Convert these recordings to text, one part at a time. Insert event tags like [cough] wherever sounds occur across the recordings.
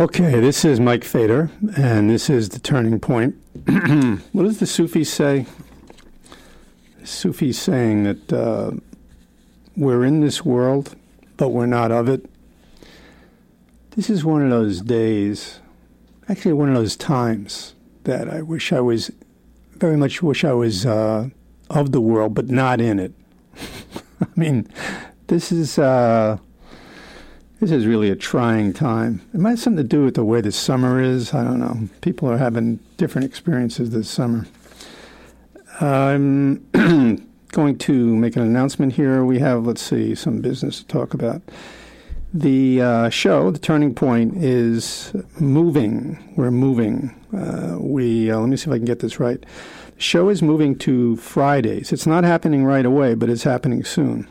Okay, this is Mike Fader, and this is the turning point. [clears throat] what does the Sufi say? The Sufis saying that uh, we're in this world, but we're not of it. This is one of those days, actually, one of those times that I wish I was, very much wish I was uh, of the world, but not in it. [laughs] I mean, this is. Uh, this is really a trying time. It might have something to do with the way the summer is. I don't know. People are having different experiences this summer. I'm [clears throat] going to make an announcement here. We have, let's see, some business to talk about. The uh, show, The Turning Point, is moving. We're moving. Uh, we uh, let me see if I can get this right. The show is moving to Fridays. It's not happening right away, but it's happening soon.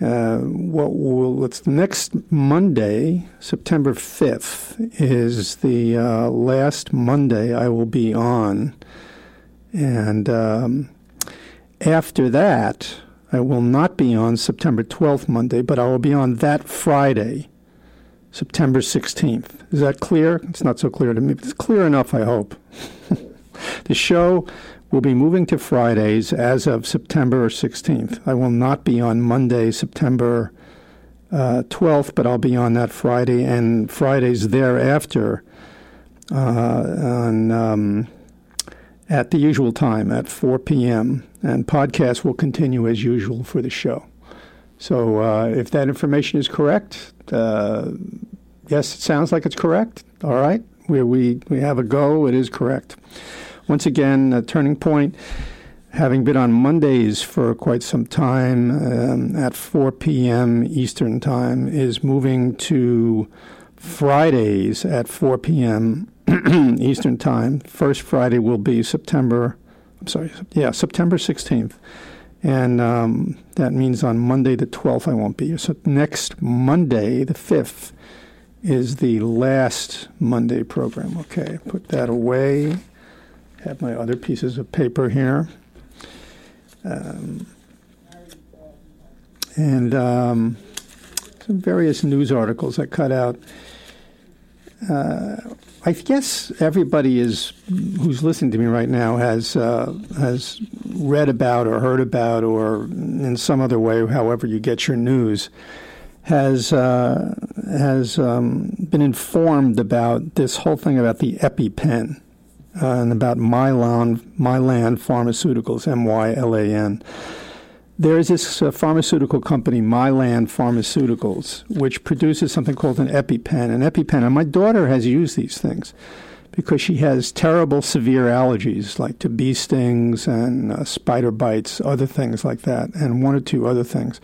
Uh, what will it's next Monday, September fifth, is the uh, last Monday I will be on, and um, after that I will not be on September twelfth Monday, but I will be on that Friday, September sixteenth. Is that clear? It's not so clear to me, but it's clear enough. I hope. [laughs] the show will be moving to Fridays as of September 16th. I will not be on Monday, September uh, 12th, but I'll be on that Friday and Fridays thereafter uh, on um, at the usual time at 4 p.m. And podcasts will continue as usual for the show. So uh, if that information is correct, uh, yes, it sounds like it's correct. All right, we we we have a go. It is correct. Once again, a Turning Point having been on Mondays for quite some time um, at 4 p.m. Eastern Time, is moving to Fridays at 4 p.m. [clears throat] Eastern Time. First Friday will be September, I'm sorry, yeah, September 16th. And um, that means on Monday the 12th, I won't be here. So next Monday, the 5th, is the last Monday program. Okay, put that away. Have my other pieces of paper here. Um, and um, some various news articles I cut out. Uh, I guess everybody is who's listening to me right now has uh, has read about or heard about or in some other way, however you get your news, has uh, has um, been informed about this whole thing about the EpiPen uh, and about Mylan, Mylan Pharmaceuticals, M Y L A N. There is this uh, pharmaceutical company, Mylan Pharmaceuticals, which produces something called an EpiPen. An EpiPen, and my daughter has used these things because she has terrible, severe allergies like to bee stings and uh, spider bites, other things like that, and one or two other things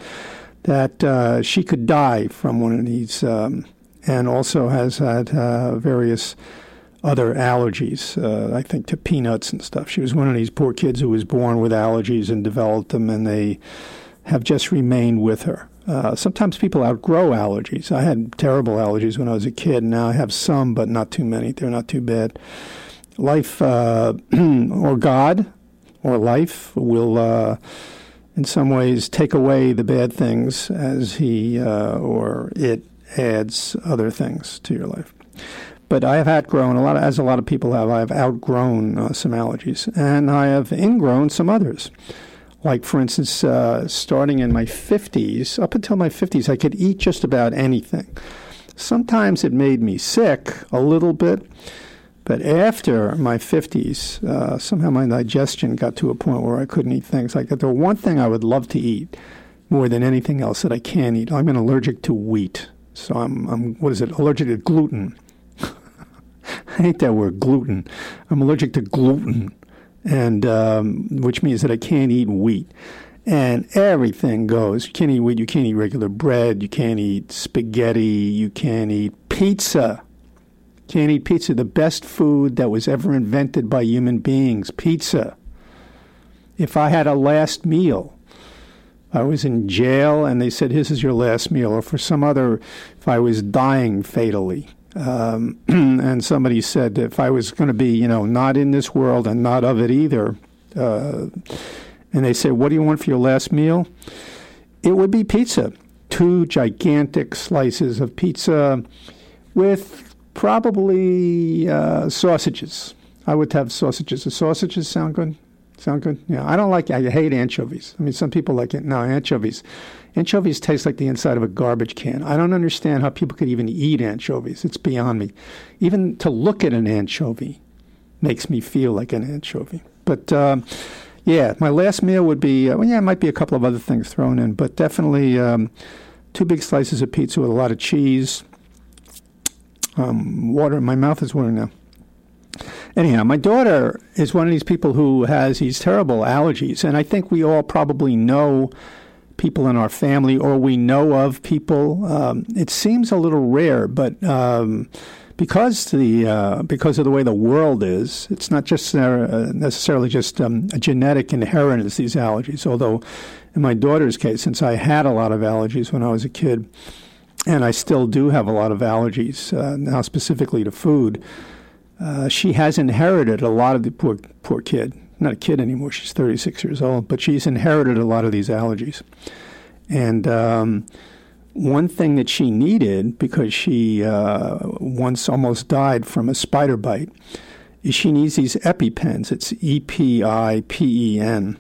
that uh, she could die from one of these, um, and also has had uh, various other allergies, uh, I think to peanuts and stuff. She was one of these poor kids who was born with allergies and developed them, and they have just remained with her. Uh, sometimes people outgrow allergies. I had terrible allergies when I was a kid. Now I have some, but not too many. They're not too bad. Life uh, [clears throat] or God or life will, uh, in some ways, take away the bad things as he uh, or it adds other things to your life. But I have outgrown a lot, of, as a lot of people have. I have outgrown uh, some allergies, and I have ingrown some others. Like, for instance, uh, starting in my 50s, up until my 50s, I could eat just about anything. Sometimes it made me sick a little bit, but after my 50s, uh, somehow my digestion got to a point where I couldn't eat things like that. The one thing I would love to eat more than anything else that I can't eat, I'm allergic to wheat. So I'm, I'm what is it, allergic to gluten. I hate that word, gluten. I'm allergic to gluten, and um, which means that I can't eat wheat. And everything goes. You can't eat wheat. You can't eat regular bread. You can't eat spaghetti. You can't eat pizza. Can't eat pizza. The best food that was ever invented by human beings. Pizza. If I had a last meal, I was in jail and they said, This is your last meal, or for some other, if I was dying fatally, um, [clears throat] and somebody said if I was going to be, you know, not in this world and not of it either, uh, and they said, "What do you want for your last meal?" It would be pizza, two gigantic slices of pizza with probably uh, sausages. I would have sausages. The sausages sound good. Sound good? Yeah. I don't like. I hate anchovies. I mean, some people like it. No, anchovies. Anchovies taste like the inside of a garbage can. I don't understand how people could even eat anchovies. It's beyond me. Even to look at an anchovy makes me feel like an anchovy. But um, yeah, my last meal would be, uh, well, yeah, it might be a couple of other things thrown in, but definitely um, two big slices of pizza with a lot of cheese. Um, water, my mouth is watering now. Anyhow, my daughter is one of these people who has these terrible allergies, and I think we all probably know people in our family or we know of people. Um, it seems a little rare, but um, because the uh, because of the way the world is, it's not just uh, necessarily just um, a genetic inheritance these allergies. Although, in my daughter's case, since I had a lot of allergies when I was a kid, and I still do have a lot of allergies uh, now, specifically to food. Uh, she has inherited a lot of the poor poor kid not a kid anymore. She's 36 years old, but she's inherited a lot of these allergies. And um, one thing that she needed, because she uh, once almost died from a spider bite, is she needs these EpiPens. It's E P I P E N.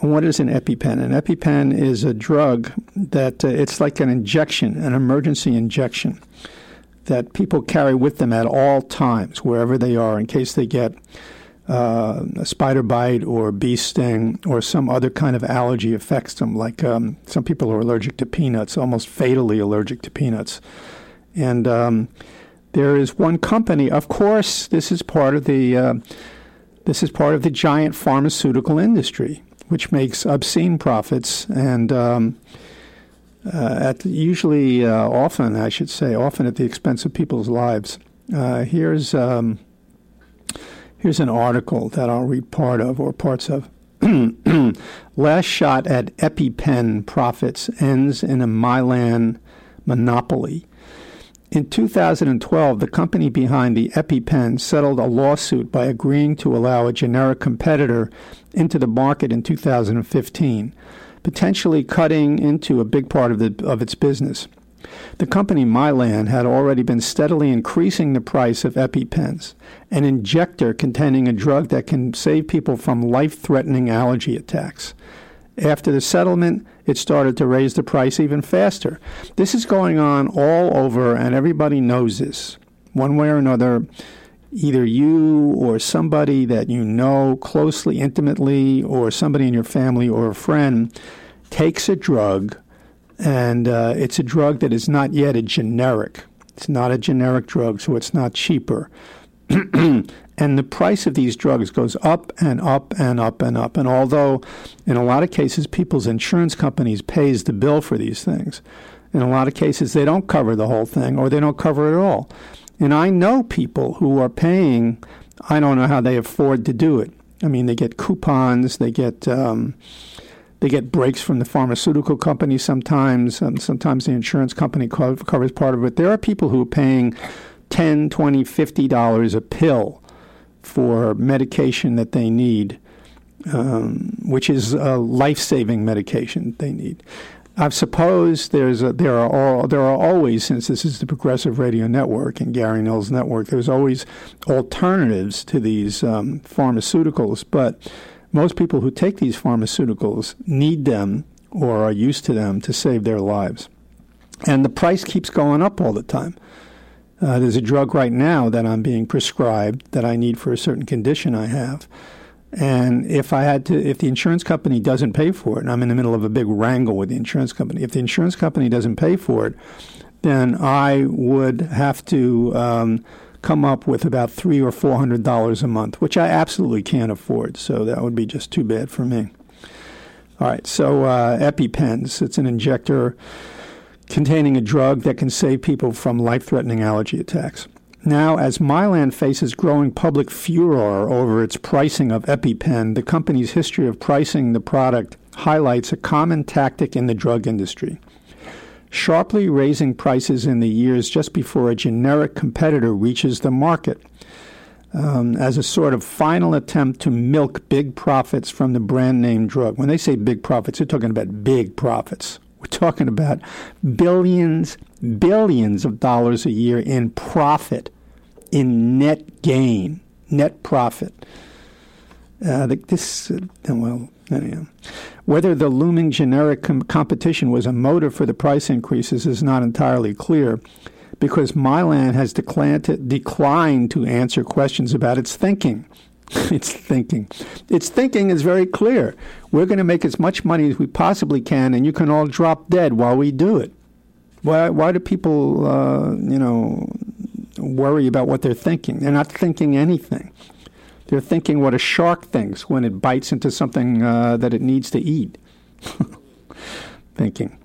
What is an EpiPen? An EpiPen is a drug that uh, it's like an injection, an emergency injection that people carry with them at all times, wherever they are, in case they get uh, a spider bite or bee sting or some other kind of allergy affects them. Like um, some people are allergic to peanuts, almost fatally allergic to peanuts. And um, there is one company, of course, this is part of the uh, This is part of the giant pharmaceutical industry, which makes obscene profits and um, uh, at usually, uh, often, I should say, often at the expense of people's lives. Uh, here's um, here's an article that I'll read part of or parts of. [clears throat] Last shot at EpiPen profits ends in a Mylan monopoly. In 2012, the company behind the EpiPen settled a lawsuit by agreeing to allow a generic competitor into the market in 2015, potentially cutting into a big part of, the, of its business. The company Mylan had already been steadily increasing the price of EpiPens, an injector containing a drug that can save people from life threatening allergy attacks. After the settlement, it started to raise the price even faster. This is going on all over, and everybody knows this. One way or another, either you or somebody that you know closely, intimately, or somebody in your family or a friend takes a drug, and uh, it's a drug that is not yet a generic. It's not a generic drug, so it's not cheaper. [clears throat] And the price of these drugs goes up and up and up and up. And although in a lot of cases people's insurance companies pays the bill for these things, in a lot of cases they don't cover the whole thing or they don't cover it all. And I know people who are paying, I don't know how they afford to do it. I mean, they get coupons, they get. Um, they get breaks from the pharmaceutical company sometimes. Um, sometimes the insurance company co- covers part of it. There are people who are paying 10 20 50 dollars a pill for medication that they need, um, which is a life-saving medication they need. I suppose there's a, there are all, there are always since this is the Progressive Radio Network and Gary Null's Network. There's always alternatives to these um, pharmaceuticals, but most people who take these pharmaceuticals need them or are used to them to save their lives, and the price keeps going up all the time. Uh, there's a drug right now that I'm being prescribed that I need for a certain condition I have. And if I had to, if the insurance company doesn't pay for it, and I'm in the middle of a big wrangle with the insurance company, if the insurance company doesn't pay for it, then I would have to um, come up with about three or four hundred dollars a month, which I absolutely can't afford. So that would be just too bad for me. All right, so uh, EpiPens, it's an injector containing a drug that can save people from life threatening allergy attacks. Now, as Mylan faces growing public furor over its pricing of EpiPen, the company's history of pricing the product highlights a common tactic in the drug industry. Sharply raising prices in the years just before a generic competitor reaches the market. Um, as a sort of final attempt to milk big profits from the brand name drug. When they say big profits, they're talking about big profits. We're talking about billions, billions of dollars a year in profit, in net gain, net profit. Uh, this, uh, well, anyhow. Whether the looming generic com- competition was a motive for the price increases is not entirely clear because Mylan has declined to, answer questions about its thinking. [laughs] its thinking. Its thinking is very clear. We're going to make as much money as we possibly can, and you can all drop dead while we do it. Why, why do people, uh, you know, worry about what they're thinking? They're not thinking anything. They're thinking what a shark thinks when it bites into something uh, that it needs to eat. [laughs] thinking.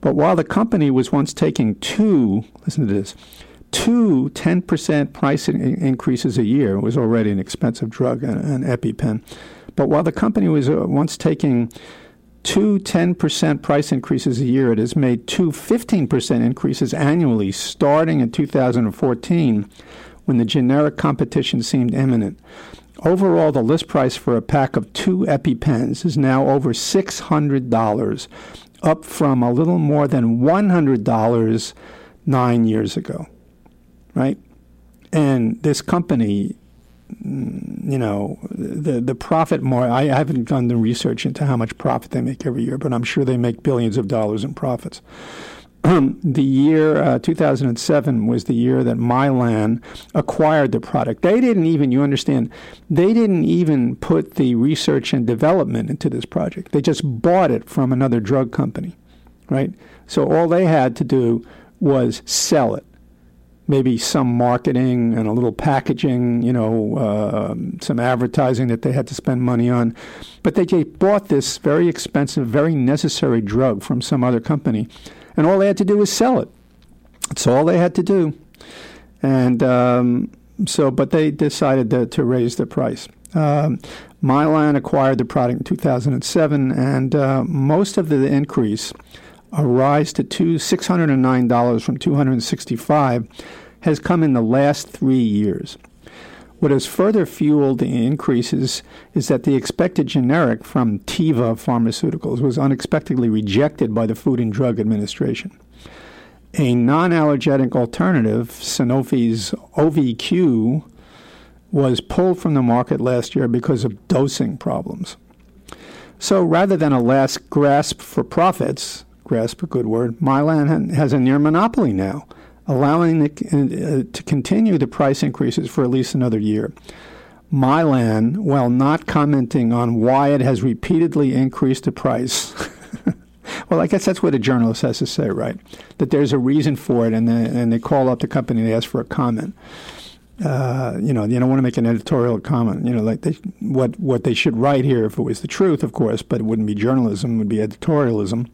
But while the company was once taking two, listen to this, two 10% price increases a year. It was already an expensive drug, an, EpiPen. But while the company was uh, once taking two 10% price increases a year, it has made two 15% increases annually starting in 2014 when the generic competition seemed imminent. Overall, the list price for a pack of two EpiPens is now over $600, up from a little more than $100 nine years ago right? And this company, you know, the the profit more. I haven't done the research into how much profit they make every year, but I'm sure they make billions of dollars in profits. [clears throat] the year uh, 2007 was the year that Mylan acquired the product. They didn't even, you understand, they didn't even put the research and development into this project. They just bought it from another drug company, right? So all they had to do was sell it maybe some marketing and a little packaging, you know, uh, some advertising that they had to spend money on. But they bought this very expensive, very necessary drug from some other company, and all they had to do was sell it. That's all they had to do. And um, so, but they decided to, to raise the price. Um, Mylan acquired the product in 2007, and uh, most of the increase, a rise to two $609 from 265 has come in the last three years. What has further fueled the increases is that the expected generic from Teva Pharmaceuticals was unexpectedly rejected by the Food and Drug Administration. A non allergenic alternative, Sanofi's Auvi-Q, was pulled from the market last year because of dosing problems. So rather than a last grasp for profits, grasp a good word, Mylan has a near monopoly now allowing the, uh, to continue the price increases for at least another year. Mylan, while not commenting on why it has repeatedly increased the price, [laughs] well, I guess that's what a journalist has to say, right? That there's a reason for it, and they, and they call up the company and they ask for a comment. Uh, you know, you don't want to make an editorial comment. You know, like they, what what they should write here, if it was the truth, of course, but it wouldn't be journalism, it would be editorialism.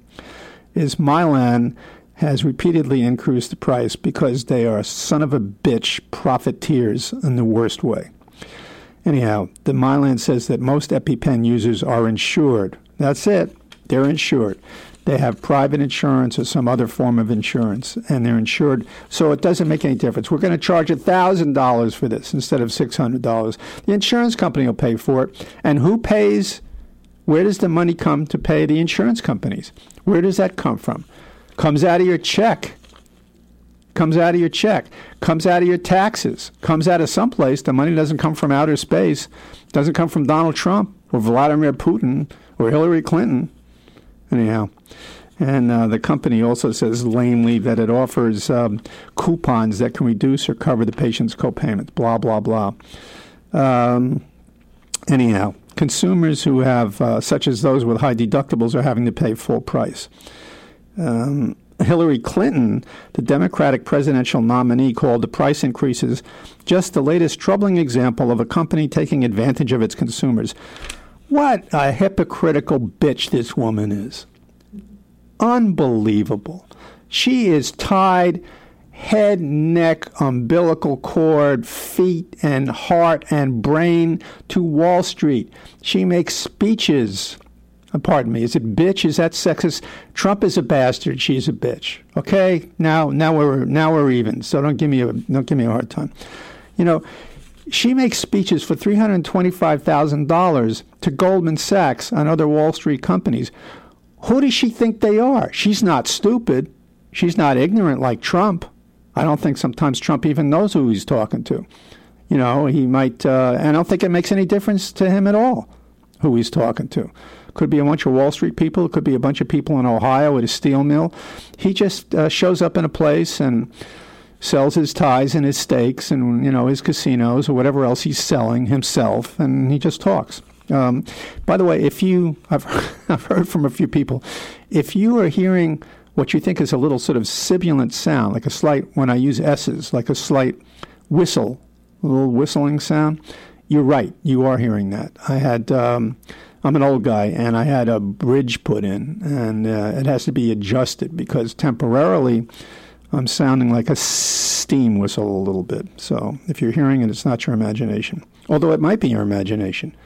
Is Mylan has repeatedly increased the price because they are son of a bitch profiteers in the worst way. Anyhow, the Mylan says that most EpiPen users are insured. That's it. They're insured. They have private insurance or some other form of insurance, and they're insured. So it doesn't make any difference. We're going to charge $1,000 for this instead of $600. The insurance company will pay for it. And who pays? Where does the money come to pay the insurance companies? Where does that come from? Comes out of your check. Comes out of your check, comes out of your taxes, comes out of someplace. The money doesn't come from outer space, doesn't come from Donald Trump or Vladimir Putin or Hillary Clinton. Anyhow, and uh, the company also says lamely that it offers um, coupons that can reduce or cover the patient's copayments. Blah blah blah. Um, anyhow, consumers who have, uh, such as those with high deductibles, are having to pay full price. Um, Hillary Clinton, the Democratic presidential nominee, called the price increases just the latest troubling example of a company taking advantage of its consumers. What a hypocritical bitch this woman is. Unbelievable. She is tied head, neck, umbilical cord, feet, and heart and brain to Wall Street. She makes speeches pardon me, is it bitch? Is that sexist? Trump is a bastard. She's a bitch. Okay, now now we're now we're even. So don't give me a don't give me a hard time. You know, she makes speeches for three hundred twenty-five thousand dollars to Goldman Sachs and other Wall Street companies. Who does she think they are? She's not stupid. She's not ignorant like Trump. I don't think sometimes Trump even knows who he's talking to. You know, he might, uh, and I don't think it makes any difference to him at all who he's talking to. Could be a bunch of Wall Street people. It could be a bunch of people in Ohio at a steel mill. He just uh, shows up in a place and sells his ties and his steaks and you know his casinos or whatever else he's selling himself, and he just talks. Um, by the way, if you, I've, [laughs] I've heard from a few people, if you are hearing what you think is a little sort of sibilant sound, like a slight, when I use S's, like a slight whistle, a little whistling sound, you're right. You are hearing that. I had um, I'm an old guy, and I had a bridge put in, and uh, it has to be adjusted because temporarily I'm sounding like a steam whistle a little bit. So if you're hearing it, it's not your imagination. Although it might be your imagination.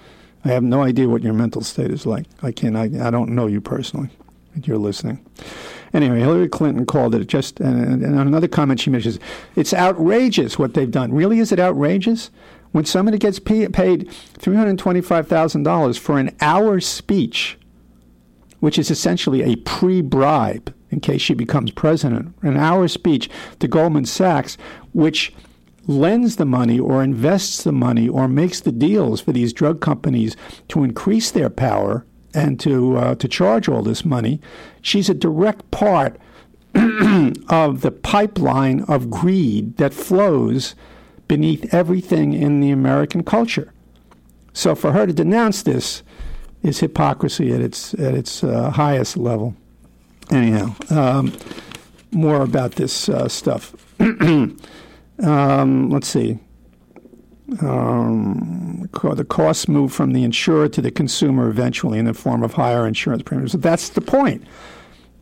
I have no idea what your mental state is like. I can't. I, I don't know you personally. You're listening. Anyway, Hillary Clinton called it just, and, and another comment she mentions, it's outrageous what they've done. Really, is it outrageous? When somebody gets paid $325,000 for an hour speech, which is essentially a pre bribe in case she becomes president, an hour speech to Goldman Sachs, which lends the money or invests the money or makes the deals for these drug companies to increase their power and to uh, to charge all this money, she's a direct part [clears throat] of the pipeline of greed that flows beneath everything in the American culture. So for her to denounce this is hypocrisy at its at its uh, highest level. Anyhow, um, more about this uh, stuff. [clears throat] Um, let's see. Um, the costs move from the insurer to the consumer eventually in the form of higher insurance premiums. That's the point.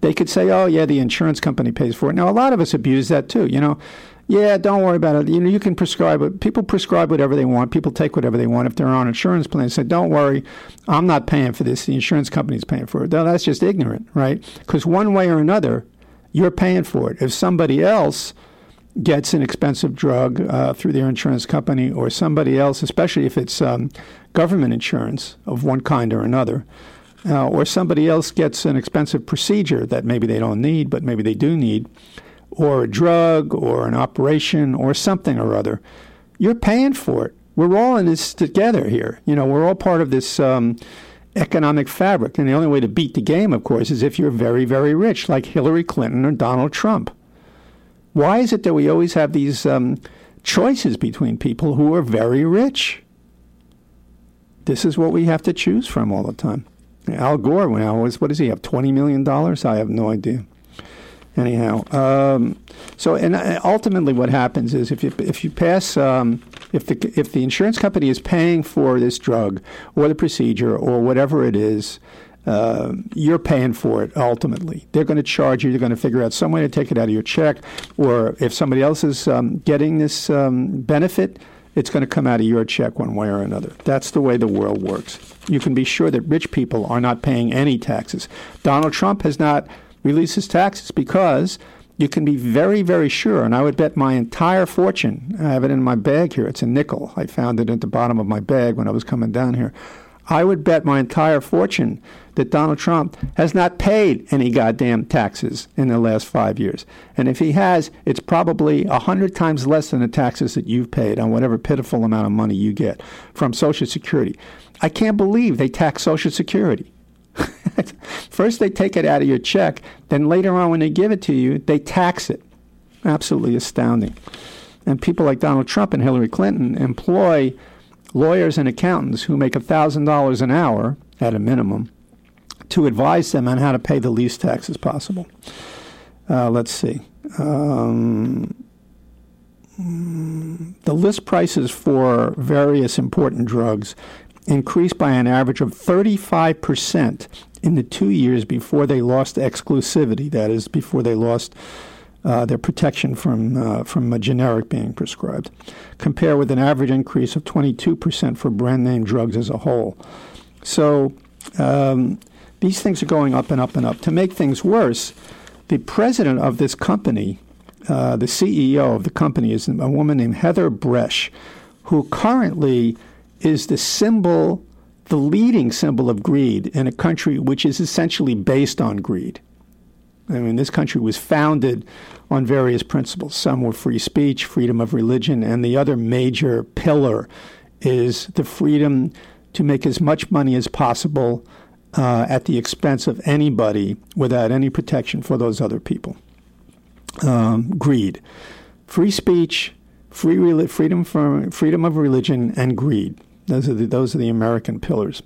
They could say, "Oh, yeah, the insurance company pays for it." Now, a lot of us abuse that too. You know, yeah, don't worry about it. You know, you can prescribe it. People prescribe whatever they want. People take whatever they want if they're on insurance plans. Say, don't worry, I'm not paying for this. The insurance company's paying for it. No, that's just ignorant, right? Because one way or another, you're paying for it. If somebody else gets an expensive drug uh, through their insurance company, or somebody else, especially if it's um, government insurance of one kind or another, uh, or somebody else gets an expensive procedure that maybe they don't need, but maybe they do need or a drug or an operation or something or other, you're paying for it. We're all in this together here. You know, we're all part of this um, economic fabric. And the only way to beat the game, of course, is if you're very, very rich, like Hillary Clinton or Donald Trump. Why is it that we always have these um, choices between people who are very rich? This is what we have to choose from all the time. Al Gore now was what does he have? Twenty million dollars? I have no idea anyhow. Um, so, and uh, ultimately, what happens is if you if you pass um, if the if the insurance company is paying for this drug or the procedure or whatever it is. Uh, you're paying for it ultimately. They're going to charge you. They're going to figure out some way to take it out of your check, or if somebody else is um, getting this um, benefit, it's going to come out of your check one way or another. That's the way the world works. You can be sure that rich people are not paying any taxes. Donald Trump has not released his taxes because you can be very, very sure, and I would bet my entire fortune, I have it in my bag here, it's a nickel. I found it at the bottom of my bag when I was coming down here. I would bet my entire fortune that Donald Trump has not paid any goddamn taxes in the last five years. And if he has, it's probably a hundred times less than the taxes that you've paid on whatever pitiful amount of money you get from Social Security. I can't believe they tax Social Security. [laughs] First, they take it out of your check. Then later on, when they give it to you, they tax it. Absolutely astounding. And people like Donald Trump and Hillary Clinton employ lawyers and accountants who make $1,000 an hour at a minimum to advise them on how to pay the least taxes possible. Uh, let's see. Um, the list prices for various important drugs increased by an average of 35% in the two years before they lost exclusivity, that is, before they lost uh, their protection from, uh, from a generic being prescribed, compare with an average increase of 22% for brand name drugs as a whole. So um, these things are going up and up and up. To make things worse, the president of this company, uh, the CEO of the company, is a woman named Heather Bresch, who currently is the symbol, the leading symbol of greed in a country which is essentially based on greed. I mean, this country was founded on various principles. Some were free speech, freedom of religion, and the other major pillar is the freedom to make as much money as possible uh, at the expense of anybody without any protection for those other people. Um, greed. Free speech, free freedom, for, freedom of religion, and greed. Those are the, those are the American pillars.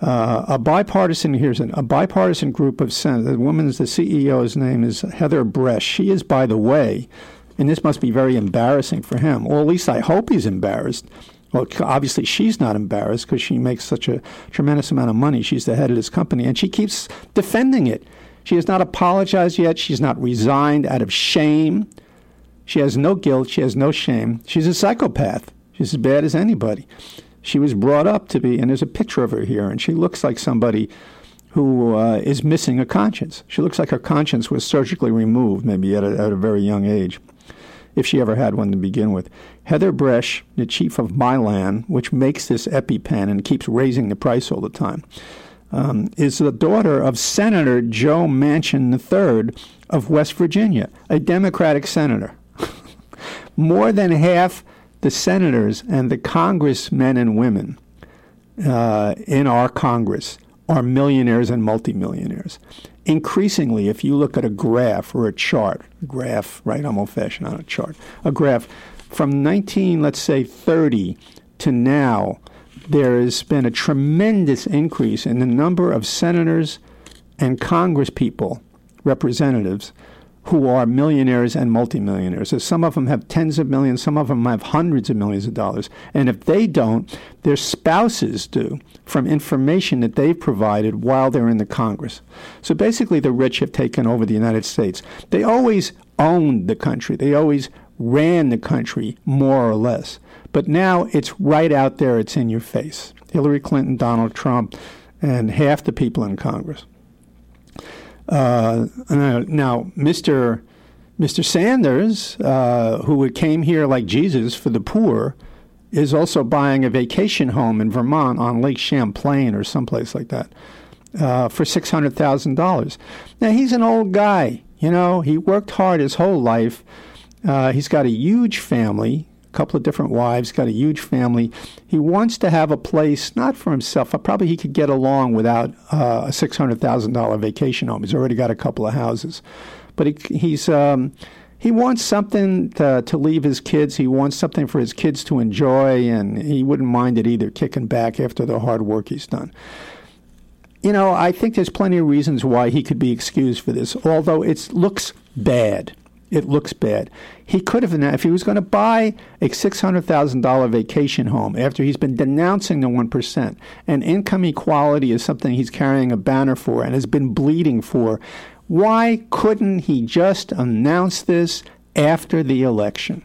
Uh, a bipartisan here's an, a bipartisan group of senators. The woman's the CEO's name is Heather Bresch. She is, by the way, and this must be very embarrassing for him, or at least I hope he's embarrassed. Well, obviously she's not embarrassed because she makes such a tremendous amount of money. She's the head of this company, and she keeps defending it. She has not apologized yet. She's not resigned out of shame. She has no guilt. She has no shame. She's a psychopath. She's as bad as anybody she was brought up to be, and there's a picture of her here, and she looks like somebody who uh, is missing a conscience. She looks like her conscience was surgically removed, maybe at a, at a very young age, if she ever had one to begin with. Heather Bresch, the chief of Mylan, which makes this EpiPen and keeps raising the price all the time, um, is the daughter of Senator Joe Manchin III of West Virginia, a Democratic senator. [laughs] More than half the senators and the congressmen and women uh, in our Congress are millionaires and multimillionaires. Increasingly, if you look at a graph or a chart, graph, right? I'm old fashioned on a chart. A graph from 19, let's say 30 to now, there has been a tremendous increase in the number of senators and congresspeople, representatives, who are millionaires and multimillionaires. So some of them have tens of millions, some of them have hundreds of millions of dollars. And if they don't, their spouses do from information that they've provided while they're in the Congress. So basically, the rich have taken over the United States. They always owned the country, they always ran the country, more or less. But now it's right out there, it's in your face. Hillary Clinton, Donald Trump, and half the people in Congress. Uh, now, Mr. Mr. Sanders, uh, who came here like Jesus for the poor, is also buying a vacation home in Vermont on Lake Champlain or someplace like that uh, for six hundred thousand dollars. Now he's an old guy, you know. He worked hard his whole life. Uh, he's got a huge family a couple of different wives, got a huge family. He wants to have a place, not for himself. Probably he could get along without uh, a six hundred thousand dollar vacation home. He's already got a couple of houses, but he, he's. Um, he wants something to, to leave his kids. He wants something for his kids to enjoy, and he wouldn't mind it either, kicking back after the hard work he's done. You know, I think there's plenty of reasons why he could be excused for this, although it looks bad it looks bad. He could have, if he was going to buy a $600,000 vacation home after he's been denouncing the 1%, and income equality is something he's carrying a banner for and has been bleeding for, why couldn't he just announce this after the election?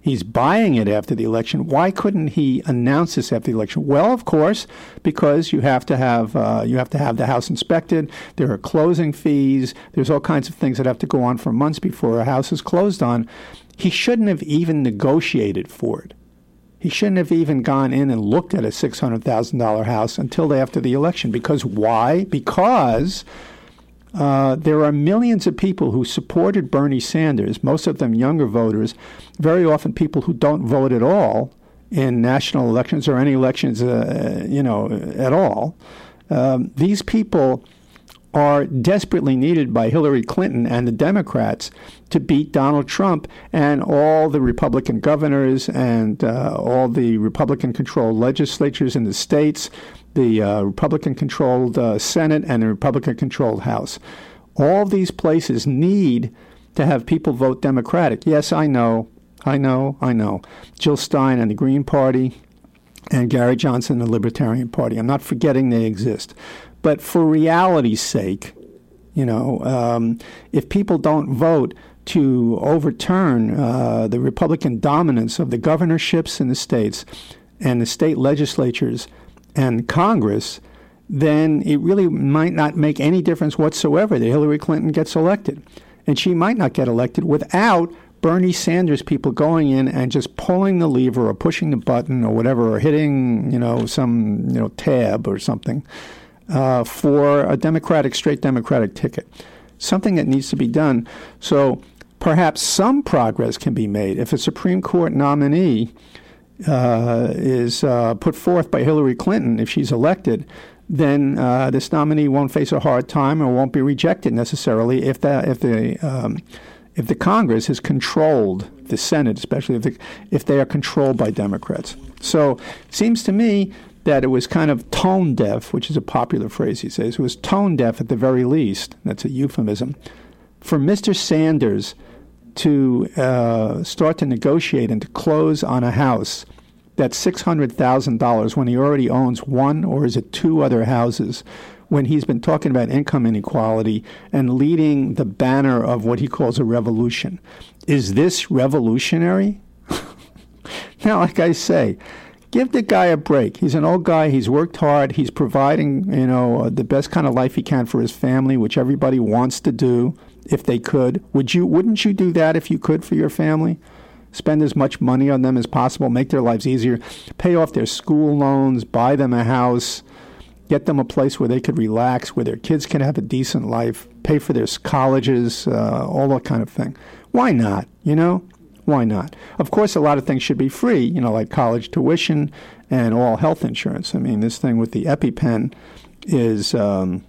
He's buying it after the election. Why couldn't he announce this after the election? Well, of course, because you have to have uh, you have to have the house inspected. There are closing fees. There's all kinds of things that have to go on for months before a house is closed on. He shouldn't have even negotiated for it. He shouldn't have even gone in and looked at a six hundred thousand dollar house until after the election. Because why? Because uh, there are millions of people who supported Bernie Sanders, most of them younger voters, very often people who don't vote at all in national elections or any elections, uh, you know, at all. Um, these people are desperately needed by Hillary Clinton and the Democrats to beat Donald Trump and all the Republican governors and uh, all the Republican controlled legislatures in the states the uh, Republican controlled uh, Senate and the Republican controlled House. All these places need to have people vote Democratic. Yes, I know, I know, I know. Jill Stein and the Green Party and Gary Johnson and the Libertarian Party. I'm not forgetting they exist. But for reality's sake, you know, um, if people don't vote to overturn uh, the Republican dominance of the governorships in the states and the state legislatures and Congress, then it really might not make any difference whatsoever that Hillary Clinton gets elected. And she might not get elected without Bernie Sanders people going in and just pulling the lever or pushing the button or whatever or hitting, you know, some, you know, tab or something uh, for a Democratic, straight Democratic ticket. Something that needs to be done. So perhaps some progress can be made if a Supreme Court nominee uh, is uh, put forth by Hillary Clinton, if she's elected, then uh, this nominee won't face a hard time or won't be rejected necessarily if the if the um, if the Congress has controlled the Senate, especially if the, if they are controlled by Democrats. So seems to me that it was kind of tone deaf, which is a popular phrase he says. It was tone deaf at the very least. That's a euphemism for Mr. Sanders to uh, start to negotiate and to close on a house that's $600,000 when he already owns one or is it two other houses, when he's been talking about income inequality and leading the banner of what he calls a revolution. Is this revolutionary? [laughs] now, like I say, give the guy a break. He's an old guy. He's worked hard. He's providing, you know, the best kind of life he can for his family, which everybody wants to do if they could. Would you? Wouldn't you do that if you could for your family? Spend as much money on them as possible, make their lives easier, pay off their school loans, buy them a house, get them a place where they could relax, where their kids can have a decent life, pay for their colleges, uh, all that kind of thing. Why not? You know, why not? Of course, a lot of things should be free. You know, like college tuition and all health insurance. I mean, this thing with the EpiPen is. Um,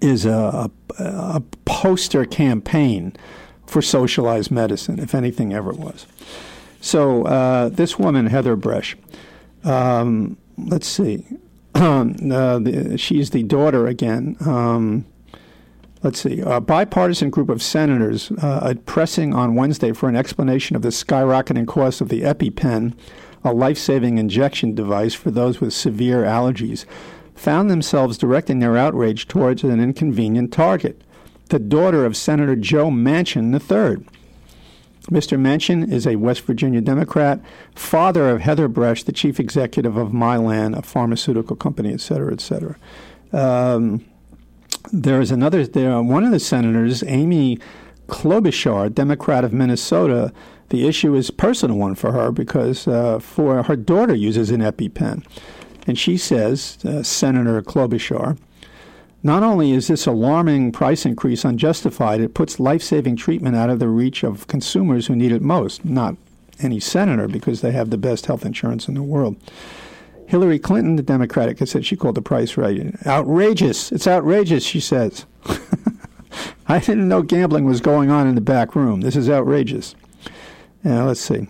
is a, a, poster campaign for socialized medicine, if anything ever was. So uh, this woman, Heather Bresch, um, let's see, [clears throat] uh, the, she's the daughter again. Um, Let's see. A bipartisan group of senators uh, pressing on Wednesday for an explanation of the skyrocketing cost of the EpiPen, a life saving injection device for those with severe allergies, found themselves directing their outrage towards an inconvenient target the daughter of Senator Joe Manchin III. Mr. Manchin is a West Virginia Democrat, father of Heather Bresch, the chief executive of Mylan, a pharmaceutical company, et cetera, et cetera. Um, there is another, there, one of the senators, Amy Klobuchar, Democrat of Minnesota, the issue is personal one for her because uh, for her daughter uses an EpiPen. And she says, uh, Senator Klobuchar, not only is this alarming price increase unjustified, it puts life saving treatment out of the reach of consumers who need it most, not any senator because they have the best health insurance in the world. Hillary Clinton, the Democratic, has said she called the price right. Outrageous. It's outrageous, she says. [laughs] I didn't know gambling was going on in the back room. This is outrageous. Now, let's see.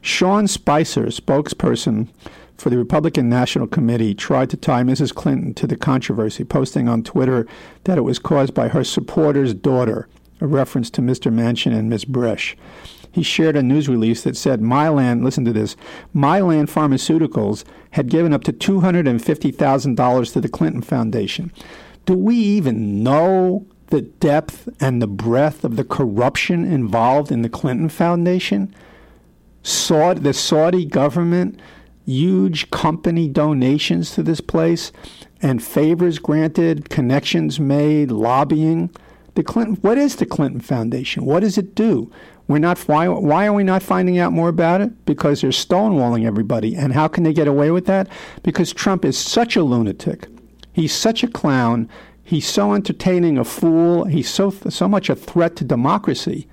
Sean Spicer, spokesperson for the Republican National Committee, tried to tie Mrs. Clinton to the controversy, posting on Twitter that it was caused by her supporter's daughter, a reference to Mr. Manchin and Ms. Bresch he shared a news release that said Mylan, listen to this, Mylan Pharmaceuticals had given up to $250,000 to the Clinton Foundation. Do we even know the depth and the breadth of the corruption involved in the Clinton Foundation? Saudi, the Saudi government, huge company donations to this place, and favors granted, connections made, lobbying. The Clinton, what is the Clinton Foundation? What does it do? We're not why why are we not finding out more about it? Because they're stonewalling everybody. And how can they get away with that? Because Trump is such a lunatic. He's such a clown. He's so entertaining a fool. He's so so much a threat to democracy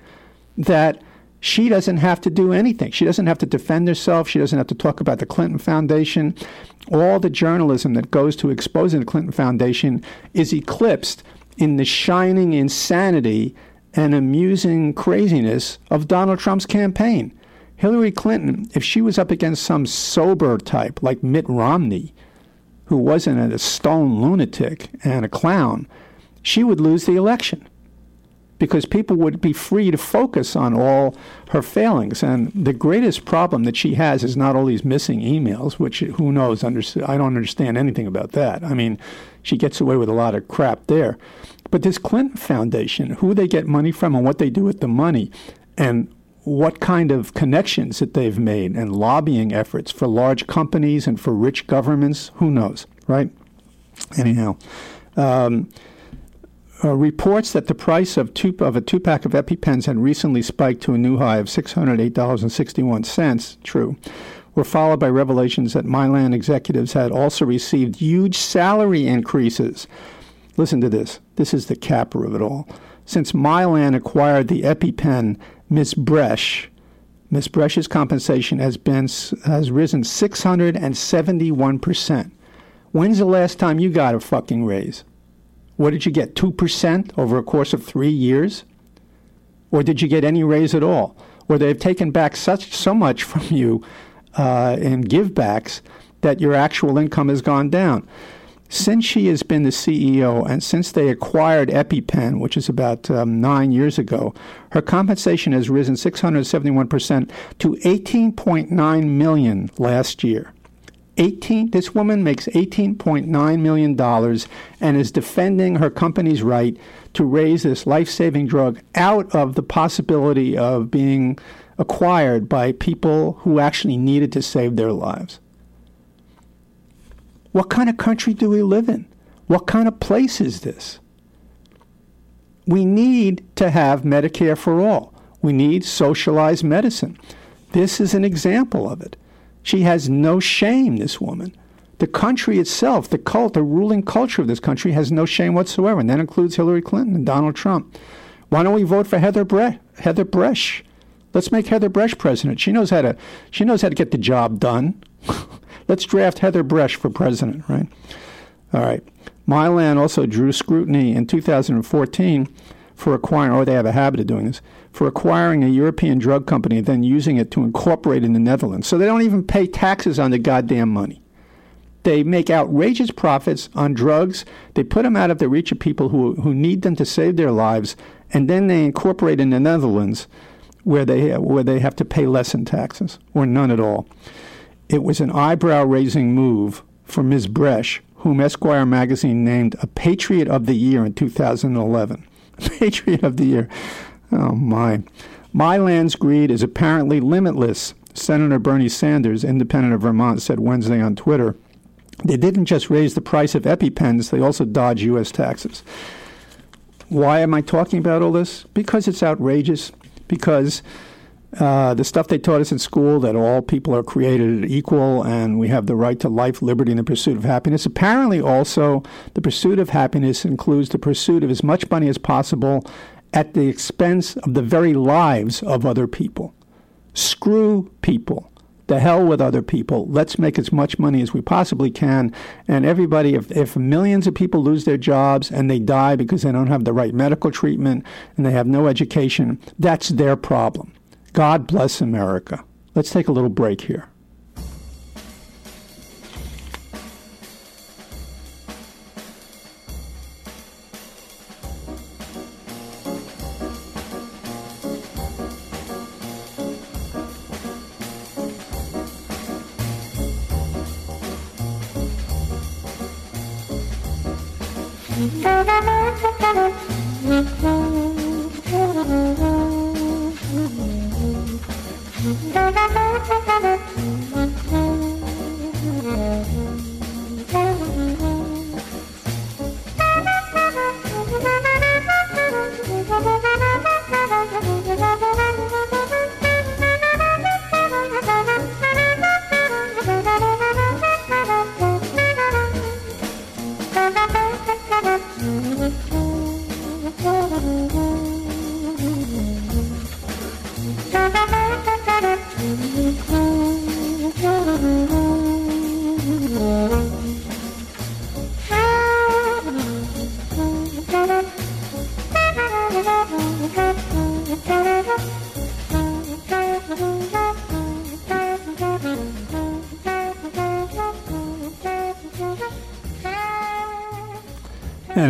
that she doesn't have to do anything. She doesn't have to defend herself. She doesn't have to talk about the Clinton Foundation. All the journalism that goes to exposing the Clinton Foundation is eclipsed in the shining insanity and amusing craziness of Donald Trump's campaign. Hillary Clinton, if she was up against some sober type like Mitt Romney, who wasn't a stone lunatic and a clown, she would lose the election because people would be free to focus on all her failings. And the greatest problem that she has is not all these missing emails, which who knows? I don't understand anything about that. I mean, she gets away with a lot of crap there. But this Clinton Foundation, who they get money from and what they do with the money, and what kind of connections that they've made and lobbying efforts for large companies and for rich governments, who knows, right? Anyhow, um, uh, reports that the price of, two, of a two pack of EpiPens had recently spiked to a new high of $608.61, true, were followed by revelations that Mylan executives had also received huge salary increases Listen to this. This is the capper of it all. Since Mylan acquired the EpiPen, Miss Bresch, Miss Bresch's compensation has been has risen 671%. When's the last time you got a fucking raise? What did you get? 2% over a course of 3 years? Or did you get any raise at all? Or they've taken back such so much from [laughs] you uh, in givebacks that your actual income has gone down. Since she has been the CEO and since they acquired EpiPen, which is about um, nine years ago, her compensation has risen 671% to 18.9 million last year. 18 this woman makes 18.9 million dollars and is defending her company's right to raise this life-saving drug out of the possibility of being acquired by people who actually needed to save their lives. What kind of country do we live in? What kind of place is this? We need to have Medicare for all. We need socialized medicine. This is an example of it. She has no shame, this woman. The country itself, the cult, the ruling culture of this country has no shame whatsoever, and that includes Hillary Clinton and Donald Trump. Why don't we vote for Heather, Bre- Heather Bresch? Let's make Heather Bresch president. She knows how to she knows how to get the job done. [laughs] Let's draft Heather Bresch for president, right? All right. Mylan also drew scrutiny in 2014 for acquiring, or they have a habit of doing this, for acquiring a European drug company and then using it to incorporate in the Netherlands. So they don't even pay taxes on the goddamn money. They make outrageous profits on drugs. They put them out of the reach of people who, who need them to save their lives, and then they incorporate in the Netherlands where they, where they have to pay less in taxes or none at all. It was an eyebrow raising move for Ms. Bresch, whom Esquire magazine named a Patriot of the Year in 2011. [laughs] Patriot of the Year. Oh, my. Mylan's greed is apparently limitless, Senator Bernie Sanders, independent of Vermont, said Wednesday on Twitter. They didn't just raise the price of EpiPens, they also dodge U.S. taxes. Why am I talking about all this? Because it's outrageous. Because uh, the stuff they taught us in school that all people are created equal and we have the right to life, liberty, and the pursuit of happiness. Apparently, also, the pursuit of happiness includes the pursuit of as much money as possible at the expense of the very lives of other people. Screw people. The hell with other people. Let's make as much money as we possibly can. And everybody, if, if millions of people lose their jobs and they die because they don't have the right medical treatment and they have no education, that's their problem. God bless America. Let's take a little break here. Mm-hmm. And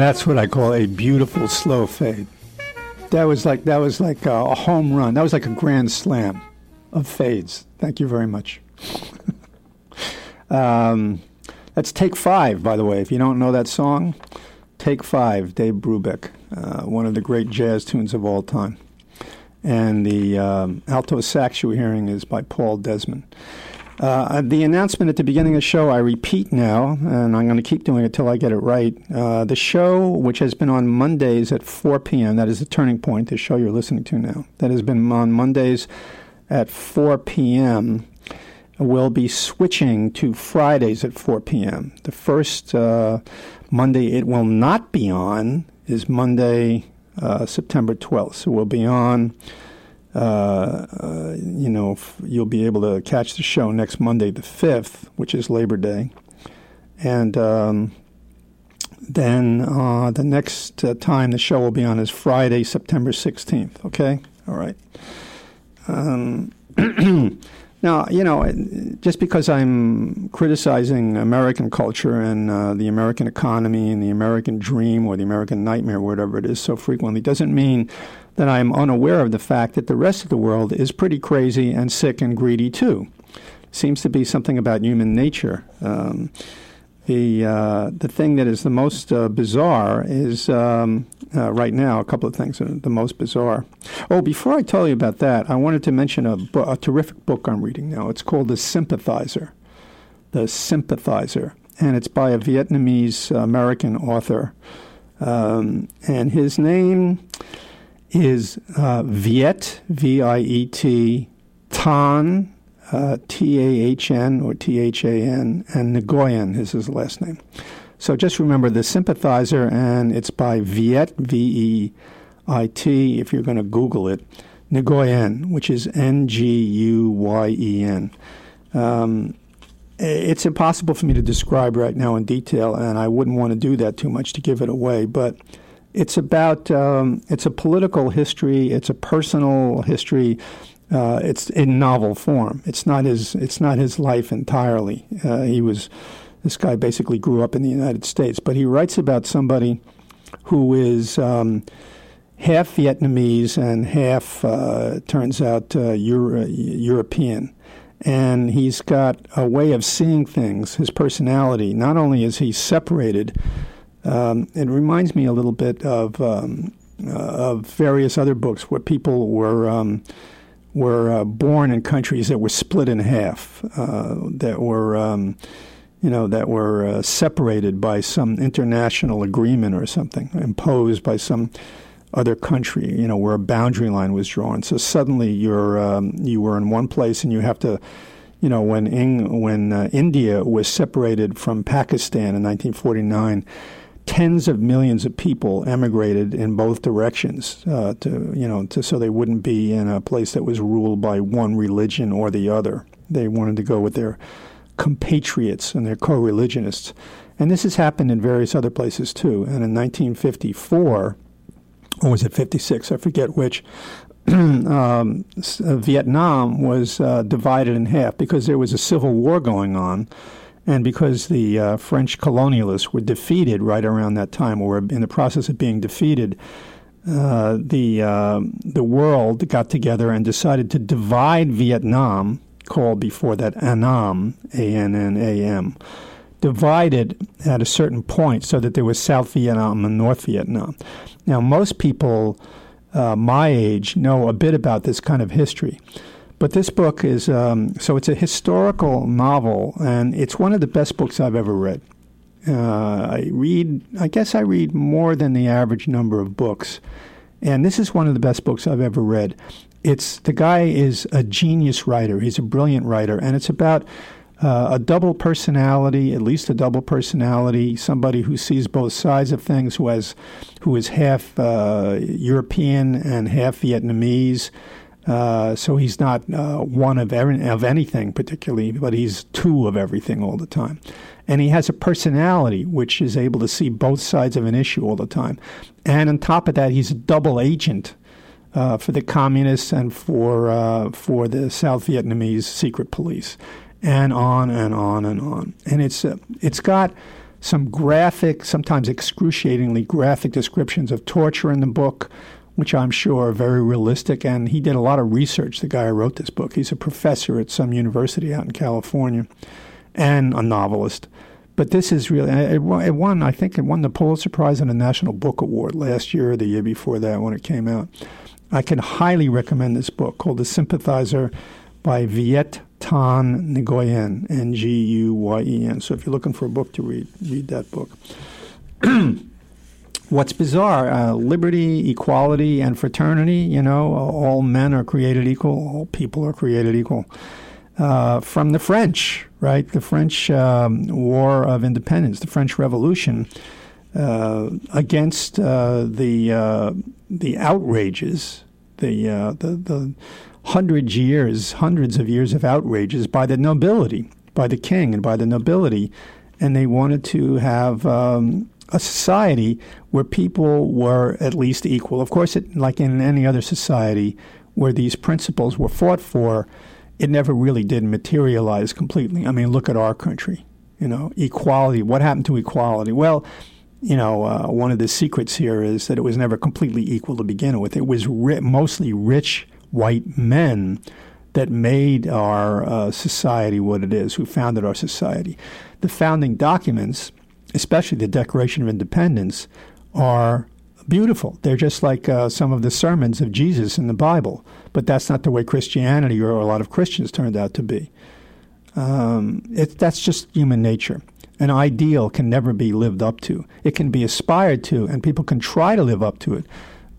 that's what I call a beautiful slow fade. That was like that was like a home run. That was like a grand slam of fades. Thank you very much. [laughs] um, that's Take Five, by the way. If you don't know that song, Take Five, Dave Brubeck, uh, one of the great jazz tunes of all time. And the um, alto sax you were hearing is by Paul Desmond. Uh, the announcement at the beginning of the show, I repeat now, and I'm going to keep doing it until I get it right. Uh, the show, which has been on Mondays at 4 p.m., that is the turning point, the show you're listening to now, that has been on Mondays at 4 p.m., will be switching to Fridays at 4 p.m. The first uh, Monday it will not be on is Monday, uh, September 12th. So we'll be on. Uh, uh, you know, you'll be able to catch the show next Monday, the 5th, which is Labor Day. And um, then uh, the next uh, time the show will be on is Friday, September 16th. Okay? All right. Um, [clears throat] now, you know, just because I'm criticizing American culture and uh, the American economy and the American dream or the American nightmare, whatever it is, so frequently, doesn't mean that I'm unaware of the fact that the rest of the world is pretty crazy and sick and greedy too. Seems to be something about human nature. Um, the uh, the thing that is the most uh, bizarre is um, uh, right now. A couple of things are the most bizarre. Oh, before I tell you about that, I wanted to mention a, a terrific book I'm reading now. It's called The Sympathizer. The Sympathizer, and it's by a Vietnamese American author, um, and his name is uh, Viet, V I E T, Tan, uh, T A H N or T H A N, and Nguyen is his last name. So just remember the sympathizer, and it's by Viet, V E I T, if you're going to Google it, Nguyen, which is N G U Y E N. Um, it's impossible for me to describe right now in detail, and I wouldn't want to do that too much to give it away, but it's about um, it's a political history, it's a personal history. Uh, it's in novel form. It's not his. It's not his life entirely. Uh, he was This guy basically grew up in the United States, but he writes about somebody who is um, half Vietnamese and half, uh, turns out, uh, Euro- European. And he's got a way of seeing things, his personality. Not only is he separated, um, it reminds me a little bit of um, uh, of various other books where people were um, were uh, born in countries that were split in half, uh, that were um, you know, that were uh, separated by some international agreement or something, imposed by some other country, you know, where a boundary line was drawn. So suddenly you're um, you were in one place and you have to, you know, when in, when uh, India was separated from Pakistan in 1949 tens of millions of people emigrated in both directions uh, to you know to, so they wouldn't be in a place that was ruled by one religion or the other. They wanted to go with their compatriots and their co-religionists, and this has happened in various other places too. And in 1954, or was it 56? I forget which. [clears throat] um, uh, Vietnam was uh, divided in half because there was a civil war going on and because the uh, French colonialists were defeated right around that time, or in the process of being defeated, uh, the uh, the world got together and decided to divide Vietnam, called before that Annam, A N N A M, divided at a certain point so that there was South Vietnam and North Vietnam. Now, most people uh, my age know a bit about this kind of history. But this book is um, so it's a historical novel, and it's one of the best books I've ever read. Uh, I read, I guess I read more than the average number of books, and this is one of the best books I've ever read. It's the guy is a genius writer. He's a brilliant writer, and it's about uh, a double personality, at least a double personality, somebody who sees both sides of things, who has, who is half uh, European and half Vietnamese, uh, so he's not uh, one of, every, of anything particularly, but he's two of everything all the time. And he has a personality which is able to see both sides of an issue all the time. And on top of that, he's a double agent uh, for the communists and for uh, for the South Vietnamese secret police, and on and on and on. And it's uh, it's got some graphic, sometimes excruciatingly graphic descriptions of torture in the book which I'm sure are very realistic. And he did a lot of research, the guy who wrote this book. He's a professor at some university out in California and a novelist. But this is really, it won, I think it won the Pulitzer Prize and the National Book Award last year or the year before that when it came out. I can highly recommend this book called The Sympathizer by Viet Tan Nguyen, N G U Y E N. So if you're looking for a book to read, read that book. [clears throat] what's bizarre uh, liberty equality and fraternity you know all men are created equal all people are created equal. Uh, from the french right? The french um, war of independence the french revolution uh, against uh, the uh, the outrages the, uh, the the hundreds years hundreds of years of outrages by the nobility by the king and by the nobility and they wanted to have um, a society where people were at least equal. Of course, it, like in any other society where these principles were fought for, it never really did materialize completely. I mean, look at our country. You know, equality. What happened to equality? Well, you know, uh, one of the secrets here is that it was never completely equal to begin with. It was ri- mostly rich white men that made our uh, society what it is, who founded our society. The founding documents especially the Declaration of Independence, are beautiful. They're just like uh, some of the sermons of Jesus in the Bible, but that's not the way Christianity or a lot of Christians turned out to be. Um, it, that's just human nature. An ideal can never be lived up to. It can be aspired to, and people can try to live up to it.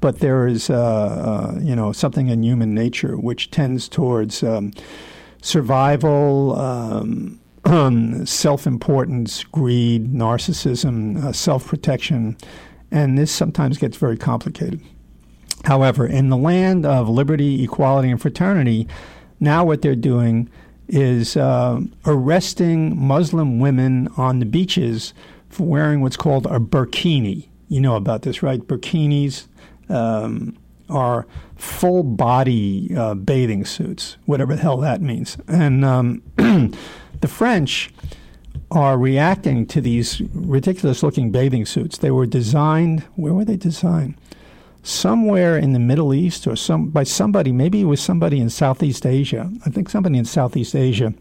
But there is, uh, uh, you know, something in human nature which tends towards um, survival, um, self importance, greed, narcissism, uh, self protection, and this sometimes gets very complicated. However, in the land of liberty, equality, and fraternity, now what they're doing is uh, arresting Muslim women on the beaches for wearing what's called a burkini. You know about this, right? Burkinis um, are full body uh, bathing suits, whatever the hell that means. And um, [clears throat] The French are reacting to these ridiculous looking bathing suits. They were designed, where were they designed? Somewhere in the Middle East or some by somebody, maybe it was somebody in Southeast Asia. I think somebody in Southeast Asia,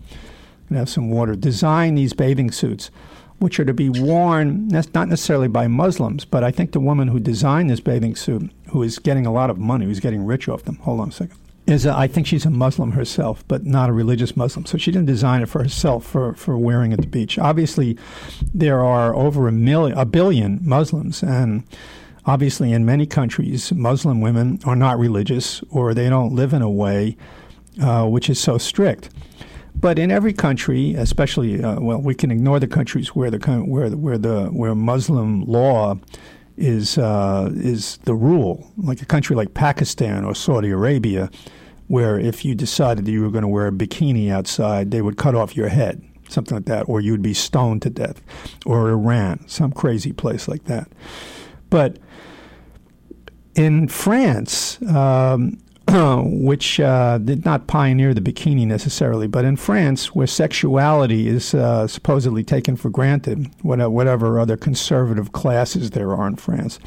and have some water, designed these bathing suits, which are to be worn not necessarily by Muslims, but I think the woman who designed this bathing suit, who is getting a lot of money, who's getting rich off them. Hold on a second is a, I think she's a Muslim herself, but not a religious Muslim. So she didn't design it for herself for, for wearing at the beach. Obviously, there are over a million, a billion Muslims, and obviously in many countries, Muslim women are not religious or they don't live in a way uh, which is so strict. But in every country, especially uh, well, we can ignore the countries where the where the, where the where Muslim law is uh, is the rule, like a country like Pakistan or Saudi Arabia where if you decided that you were going to wear a bikini outside, they would cut off your head, something like that, or you'd be stoned to death, or Iran, some crazy place like that. But in France, um, [clears throat] which uh, did not pioneer the bikini necessarily, but in France, where sexuality is uh, supposedly taken for granted, whatever other conservative classes there are in France,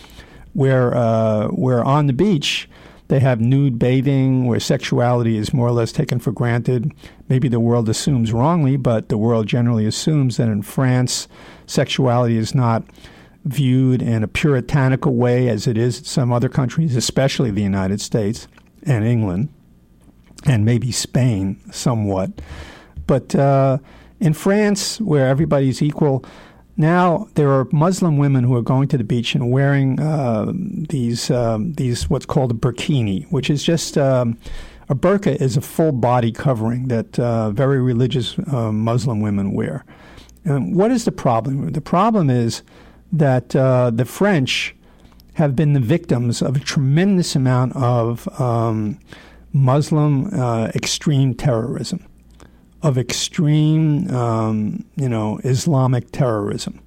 where uh, where on the beach they have nude bathing where sexuality is more or less taken for granted. Maybe the world assumes wrongly, but the world generally assumes that in France, sexuality is not viewed in a puritanical way as it is in some other countries, especially the United States and England, and maybe Spain somewhat. But uh, in France, where everybody's equal, now there are Muslim women who are going to the beach and wearing uh, these um, these what's called a burkini, which is just um, a burqa is a full body covering that uh, very religious uh, Muslim women wear. And what is the problem? The problem is that uh, the French have been the victims of a tremendous amount of um, Muslim uh, extreme terrorism of extreme, um, you know, Islamic terrorism.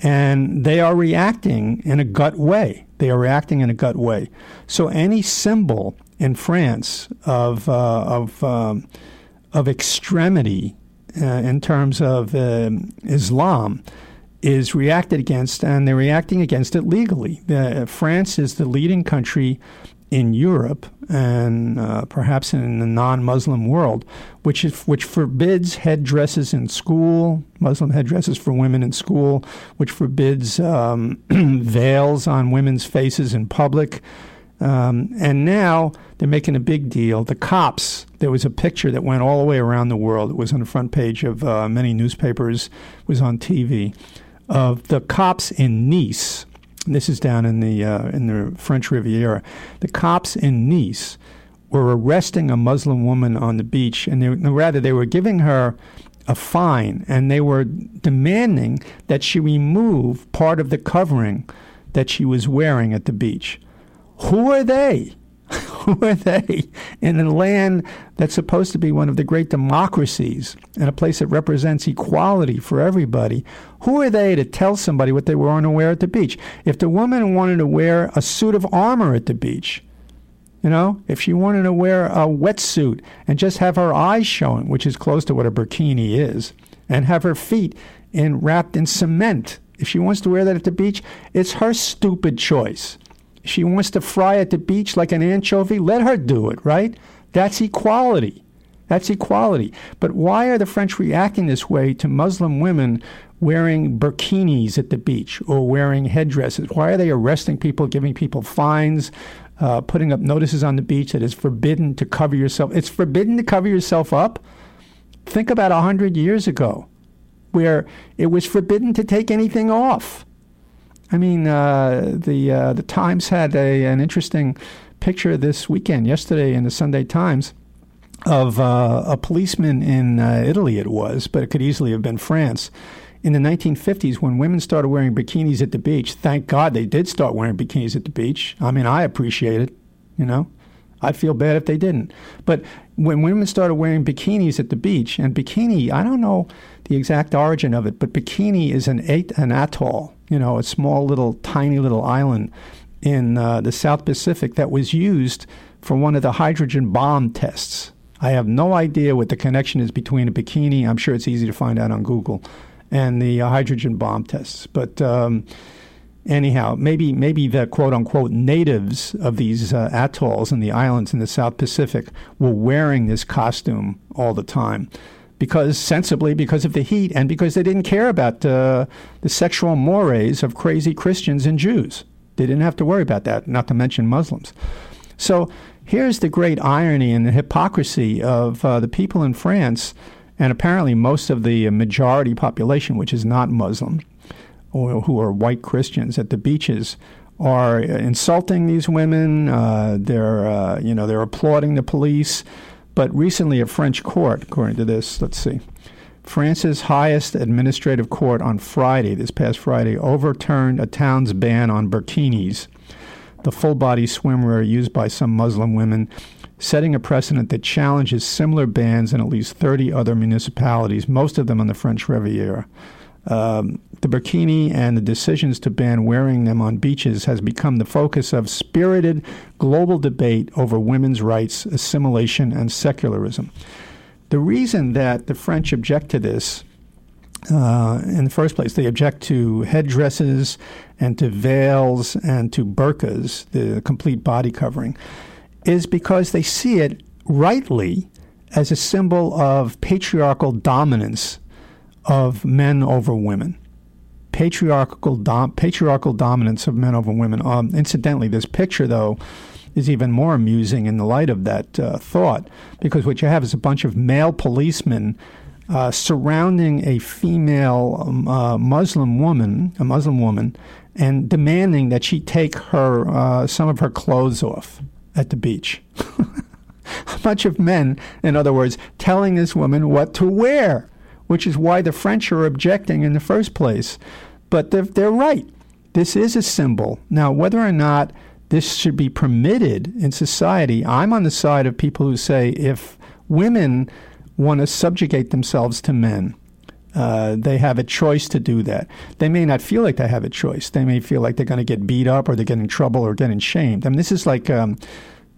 And they are reacting in a gut way. They are reacting in a gut way. So any symbol in France of, uh, of, um, of extremity uh, in terms of uh, Islam is reacted against, and they're reacting against it legally. France is the leading country in Europe and uh, perhaps in the non-Muslim world, which is, which forbids headdresses in school, Muslim headdresses for women in school, which forbids um, [clears throat] veils on women's faces in public. Um, and now they're making a big deal. The cops, there was a picture that went all the way around the world. It was on the front page of uh, many newspapers, was on TV, of the cops in Nice this is down in the uh, in the French Riviera. The cops in Nice were arresting a Muslim woman on the beach, and they, rather they were giving her a fine, and they were demanding that she remove part of the covering that she was wearing at the beach. Who are they? [laughs] Who are they in a land that's supposed to be one of the great democracies and a place that represents equality for everybody? Who are they to tell somebody what they want to wear at the beach? If the woman wanted to wear a suit of armor at the beach, you know, if she wanted to wear a wetsuit and just have her eyes showing, which is close to what a burkini is, and have her feet in wrapped in cement, if she wants to wear that at the beach, it's her stupid choice she wants to fry at the beach like an anchovy, let her do it, right? That's equality. That's equality. But why are the French reacting this way to Muslim women wearing burkinis at the beach or wearing headdresses? Why are they arresting people, giving people fines, uh, putting up notices on the beach that it's forbidden to cover yourself? It's forbidden to cover yourself up? Think about a 100 years ago, where it was forbidden to take anything off. I mean, uh, the uh, the Times had a, an interesting picture this weekend, yesterday in the Sunday Times, of uh, a policeman in uh, Italy. It was, but it could easily have been France. In the 1950s, when women started wearing bikinis at the beach, thank God they did start wearing bikinis at the beach. I mean, I appreciate it. You know, I'd feel bad if they didn't. But when women started wearing bikinis at the beach, and bikini, I don't know the exact origin of it, but bikini is an, an atoll you know, a small little, tiny little island in uh, the South Pacific that was used for one of the hydrogen bomb tests. I have no idea what the connection is between a bikini, I'm sure it's easy to find out on Google, and the hydrogen bomb tests. But um, anyhow, maybe maybe the quote unquote natives of these uh, atolls and the islands in the South Pacific were wearing this costume all the time. Because sensibly, because of the heat, and because they didn't care about uh, the sexual mores of crazy Christians and Jews. They didn't have to worry about that, not to mention Muslims. So here's the great irony and the hypocrisy of uh, the people in France, and apparently most of the majority population, which is not Muslim, who are white Christians at the beaches, are insulting these women. Uh, they're, uh, you know, they're applauding the police. But recently, a French court, according to this, let's see, France's highest administrative court on Friday, this past Friday, overturned a town's ban on burkinis, the full body swimwear used by some Muslim women, setting a precedent that challenges similar bans in at least 30 other municipalities, most of them on the French Riviera. Um, the burkini and the decisions to ban wearing them on beaches has become the focus of spirited global debate over women's rights, assimilation, and secularism. The reason that the French object to this uh, in the first place, they object to headdresses and to veils and to burqas, the complete body covering, is because they see it rightly as a symbol of patriarchal dominance of men over women. Patriarchal, dom- patriarchal dominance of men over women. Um, incidentally, this picture, though, is even more amusing in the light of that uh, thought, because what you have is a bunch of male policemen uh, surrounding a female um, uh, Muslim woman, a Muslim woman, and demanding that she take her uh, some of her clothes off at the beach. [laughs] a bunch of men, in other words, telling this woman what to wear, which is why the French are objecting in the first place. But they're, they're right. This is a symbol. Now, whether or not this should be permitted in society. I'm on the side of people who say if women want to subjugate themselves to men, uh, they have a choice to do that. They may not feel like they have a choice. They may feel like they're going to get beat up or they're getting in trouble or getting shamed. I mean, this is like um,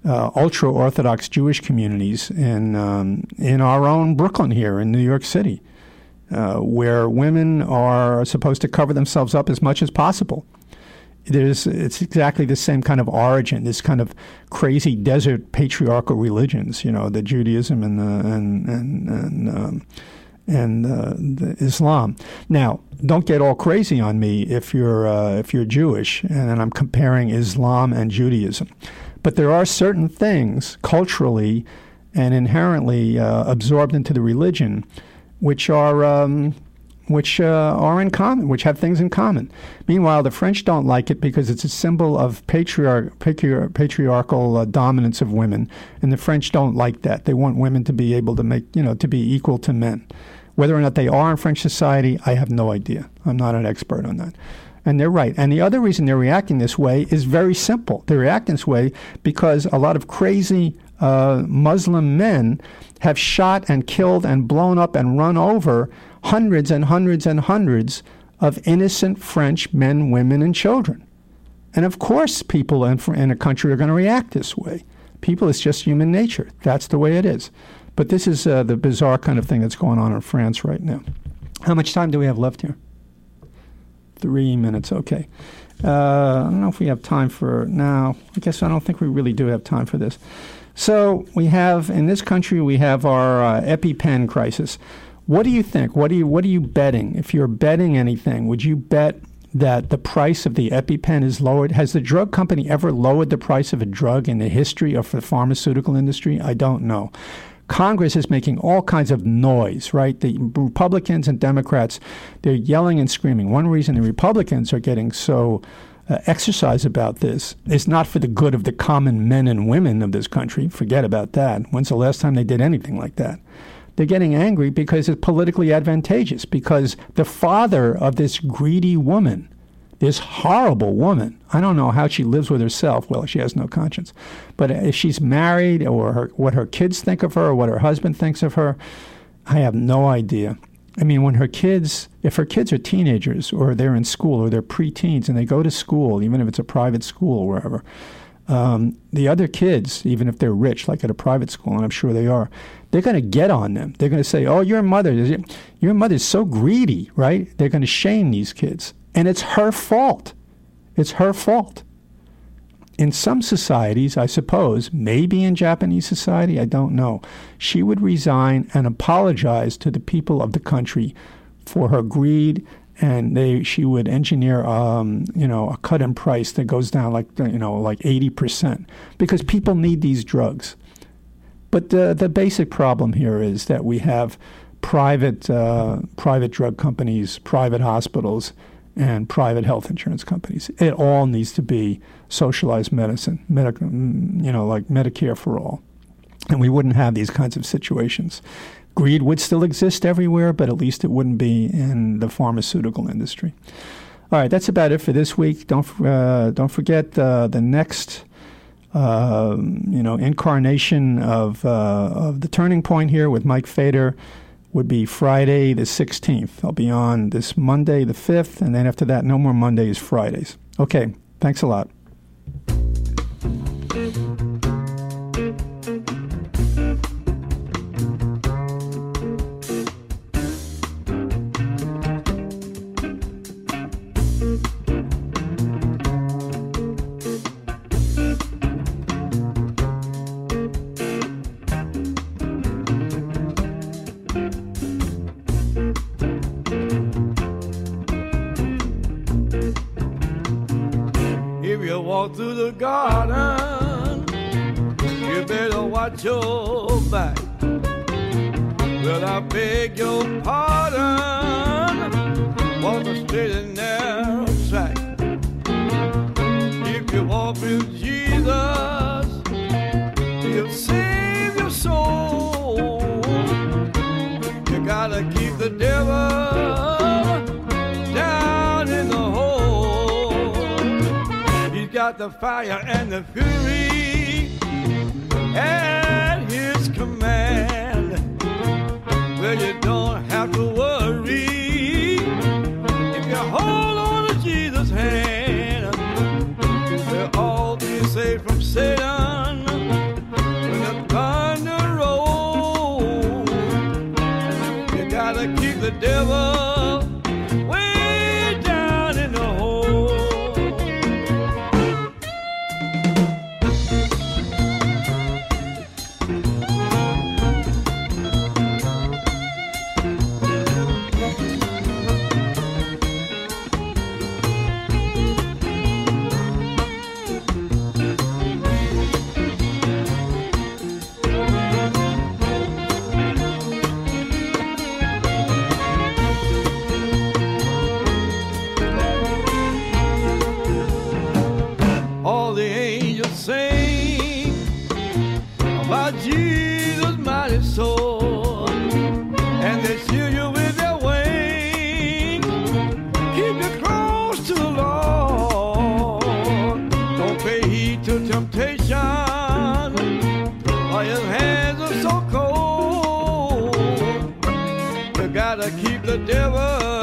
uh, ultra Orthodox Jewish communities in um, in our own Brooklyn here in New York City, uh, where women are supposed to cover themselves up as much as possible there's it's exactly the same kind of origin, this kind of crazy desert patriarchal religions, you know, the Judaism and the and and and, um, and uh, the Islam. Now, don't get all crazy on me if you're uh, if you're Jewish, and I'm comparing Islam and Judaism, but there are certain things culturally and inherently uh, absorbed into the religion, which are um, which uh, are in common, which have things in common. Meanwhile, the French don't like it because it's a symbol of patriarch, patriarch, patriarchal uh, dominance of women, and the French don't like that. They want women to be able to make, you know, to be equal to men. Whether or not they are in French society, I have no idea. I'm not an expert on that. And they're right. And the other reason they're reacting this way is very simple. They're reacting this way because a lot of crazy uh, Muslim men have shot and killed and blown up and run over hundreds and hundreds and hundreds of innocent French men, women, and children. And of course, people in, in a country are going to react this way. People, it's just human nature. That's the way it is. But this is uh, the bizarre kind of thing that's going on in France right now. How much time do we have left here? Three minutes. Okay. Uh, I don't know if we have time for now. I guess I don't think we really do have time for this. So we have in this country we have our uh, EpiPen crisis. What do you think? What are you What are you betting? If you're betting anything, would you bet that the price of the EpiPen is lowered? Has the drug company ever lowered the price of a drug in the history of the pharmaceutical industry? I don't know. Congress is making all kinds of noise, right? The Republicans and Democrats, they're yelling and screaming. One reason the Republicans are getting so uh, exercise about this is not for the good of the common men and women of this country. Forget about that. When's the last time they did anything like that? They're getting angry because it's politically advantageous, because the father of this greedy woman, this horrible woman, I don't know how she lives with herself. Well, she has no conscience. But if she's married or her, what her kids think of her or what her husband thinks of her, I have no idea. I mean, when her kids, if her kids are teenagers or they're in school or they're preteens and they go to school, even if it's a private school or wherever, um, the other kids, even if they're rich, like at a private school, and I'm sure they are, they're going to get on them. They're going to say, "Oh, your mother, your mother's so greedy," right? They're going to shame these kids, and it's her fault. It's her fault. In some societies, I suppose, maybe in Japanese society, I don't know, she would resign and apologize to the people of the country for her greed and they she would engineer um, you know a cut in price that goes down like you know like 80% because people need these drugs. But the the basic problem here is that we have private uh, private drug companies private hospitals and private health insurance companies it all needs to be socialized medicine medical you know like medicare for all and we wouldn't have these kinds of situations Greed would still exist everywhere, but at least it wouldn't be in the pharmaceutical industry. All right, that's about it for this week. Don't uh, don't forget uh, the next uh, you know incarnation of uh, of the turning point here with Mike Fader would be Friday the 16th. I'll be on this Monday the 5th, and then after that, no more Mondays, Fridays. Okay, thanks a lot. Beg your pardon. A straight and narrow track. If you walk with Jesus, he'll save your soul. You gotta keep the devil down in the hole. He's got the fire and the fury. And Well, you don't have to worry if you hold on to Jesus' hand. We'll all be safe from Satan when the thunder rolls. You gotta keep the devil. The devil